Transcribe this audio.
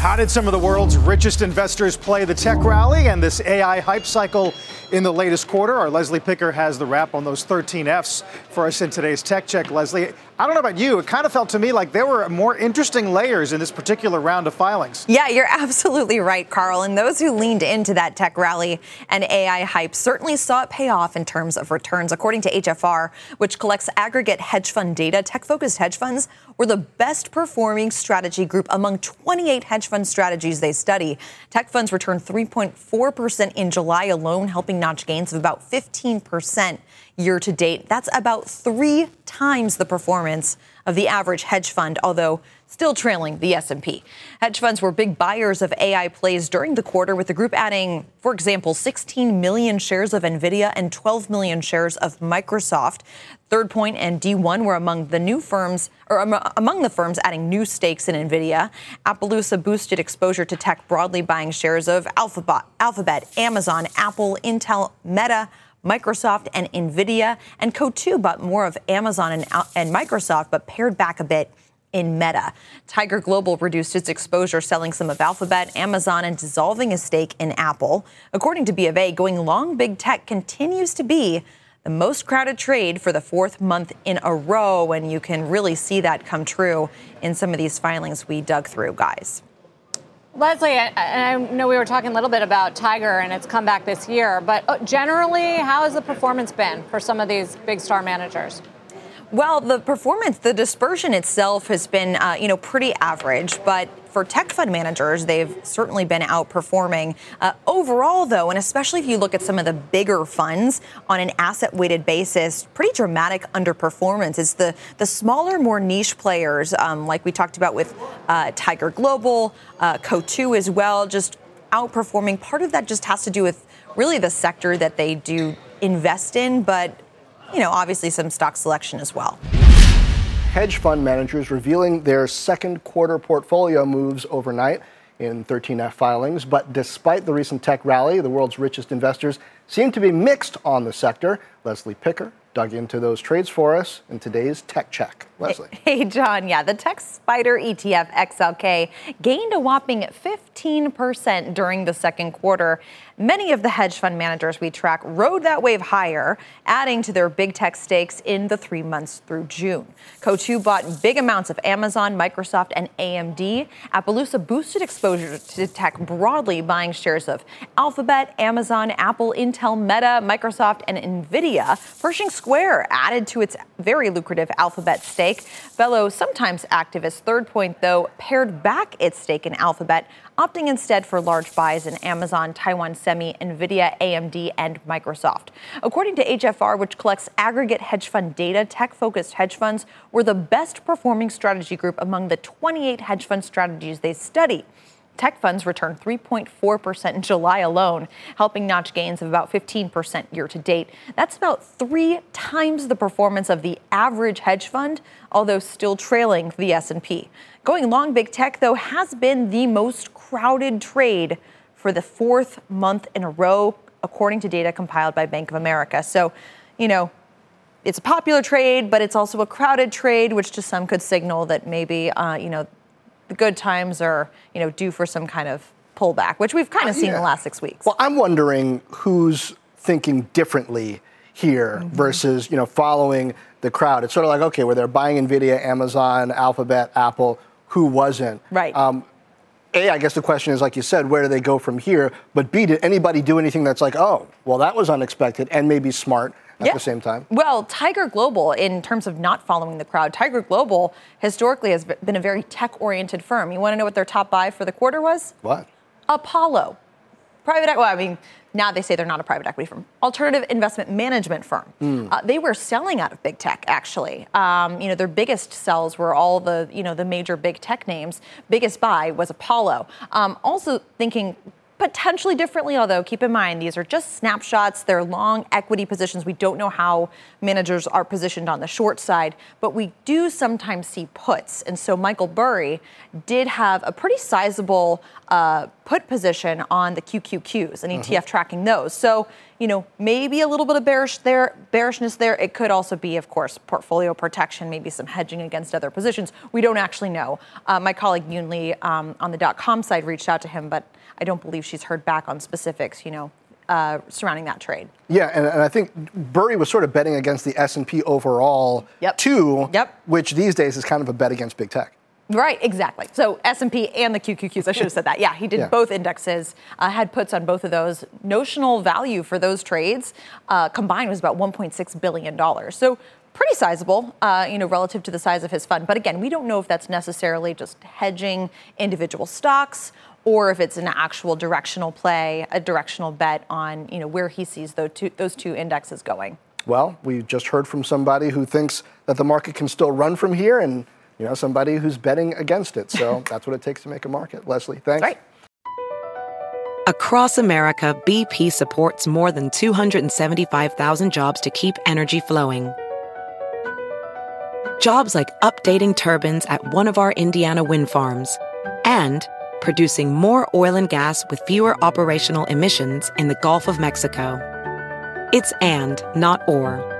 How did some of the world's richest investors play the tech rally and this AI hype cycle in the latest quarter? Our Leslie Picker has the wrap on those 13 Fs for us in today's Tech Check. Leslie, I don't know about you, it kind of felt to me like there were more interesting layers in this particular round of filings. Yeah, you're absolutely right, Carl. And those who leaned into that tech rally and AI hype certainly saw it pay off in terms of returns. According to HFR, which collects aggregate hedge fund data, tech focused hedge funds were the best performing strategy group among 28 hedge fund strategies they study. Tech funds returned 3.4% in July alone, helping notch gains of about 15% year to date. That's about three times the performance of the average hedge fund, although still trailing the S&P. Hedge funds were big buyers of AI plays during the quarter with the group adding, for example, 16 million shares of Nvidia and 12 million shares of Microsoft. Third Point and D1 were among the new firms or among the firms adding new stakes in Nvidia. Appaloosa boosted exposure to tech broadly buying shares of Alphabet, Amazon, Apple, Intel, Meta, Microsoft and Nvidia, and Coatue bought more of Amazon and, uh, and Microsoft, but pared back a bit in Meta. Tiger Global reduced its exposure, selling some of Alphabet, Amazon, and dissolving a stake in Apple. According to B of A, going long big tech continues to be the most crowded trade for the fourth month in a row, and you can really see that come true in some of these filings we dug through, guys. Leslie, and I know we were talking a little bit about Tiger and its comeback this year, but uh, generally, how has the performance been for some of these big star managers? Well, the performance, the dispersion itself has been, uh, you know, pretty average, but for tech fund managers, they've certainly been outperforming. Uh, overall, though, and especially if you look at some of the bigger funds on an asset weighted basis, pretty dramatic underperformance. It's the, the smaller, more niche players, um, like we talked about with uh, Tiger Global, uh, Coatue as well, just outperforming. Part of that just has to do with really the sector that they do invest in, but you know, obviously some stock selection as well. Hedge fund managers revealing their second quarter portfolio moves overnight in 13F filings. But despite the recent tech rally, the world's richest investors seem to be mixed on the sector. Leslie Picker dug into those trades for us in today's Tech Check. Leslie. Hey, John. Yeah, the Tech SPDR ETF XLK gained a whopping 15% during the second quarter. Many of the hedge fund managers we track rode that wave higher, adding to their big tech stakes in the three months through June. Coatue bought big amounts of Amazon, Microsoft, and AMD. Appaloosa boosted exposure to tech broadly, buying shares of Alphabet, Amazon, Apple, Intel, Meta, Microsoft, and Nvidia. Pershing Square added to its very lucrative Alphabet stake. Fellow, sometimes activist Third Point, though, pared back its stake in Alphabet opting instead for large buys in Amazon, Taiwan Semi, Nvidia, AMD, and Microsoft. According to HFR, which collects aggregate hedge fund data, tech focused hedge funds were the best performing strategy group among the 28 hedge fund strategies they study. Tech funds returned 3.4% in July alone, helping notch gains of about 15% year to date. That's about three times the performance of the average hedge fund, although still trailing the S&P. Going long big tech though has been the most crowded trade for the fourth month in a row according to data compiled by Bank of America. So, you know, it's a popular trade, but it's also a crowded trade, which to some could signal that maybe, uh, you know, the good times are, you know, due for some kind of pullback, which we've kind of seen yeah. in the last six weeks. Well, I'm wondering who's thinking differently here mm-hmm. versus, you know, following the crowd. It's sort of like, okay, where they're buying NVIDIA, Amazon, Alphabet, Apple, who wasn't? Right. Um, a, I guess the question is, like you said, where do they go from here? But B, did anybody do anything that's like, oh, well, that was unexpected and maybe smart? at yeah. the same time? Well, Tiger Global, in terms of not following the crowd, Tiger Global historically has been a very tech oriented firm. You want to know what their top buy for the quarter was? What? Apollo. Private. Well, I mean, now they say they're not a private equity firm, alternative investment management firm. Mm. Uh, they were selling out of big tech, actually. Um, you know, their biggest sells were all the, you know, the major big tech names. Biggest buy was Apollo. Um, also thinking potentially differently, although keep in mind these are just snapshots. They're long equity positions. We don't know how managers are positioned on the short side, but we do sometimes see puts. And so Michael Burry did have a pretty sizable uh, put position on the QQQs and ETF mm-hmm. tracking those. So, you know, maybe a little bit of bearish there, bearishness there. It could also be, of course, portfolio protection, maybe some hedging against other positions. We don't actually know. Uh, my colleague Yun Li um, on the dot com side reached out to him, but I don't believe she's heard back on specifics, you know, uh, surrounding that trade. Yeah, and, and, I think Burry was sort of betting against the S&P overall yep. too, yep. which these days is kind of a bet against big tech. Right, exactly. So S&P and the QQQs, I should have said that. Yeah, he did yeah. both indexes, uh, had puts on both of those. Notional value for those trades uh, combined was about 1.6 billion dollars. So pretty sizable, uh, you know, relative to the size of his fund. But again, we don't know if that's necessarily just hedging individual stocks or if it's an actual directional play, a directional bet on you know where he sees those two, those two indexes going. Well, we just heard from somebody who thinks that the market can still run from here, and you know somebody who's betting against it. So that's what it takes to make a market. Leslie, thanks. Right. Across America, BP supports more than 275,000 jobs to keep energy flowing. Jobs like updating turbines at one of our Indiana wind farms and producing more oil and gas with fewer operational emissions in the Gulf of Mexico. It's and, not or.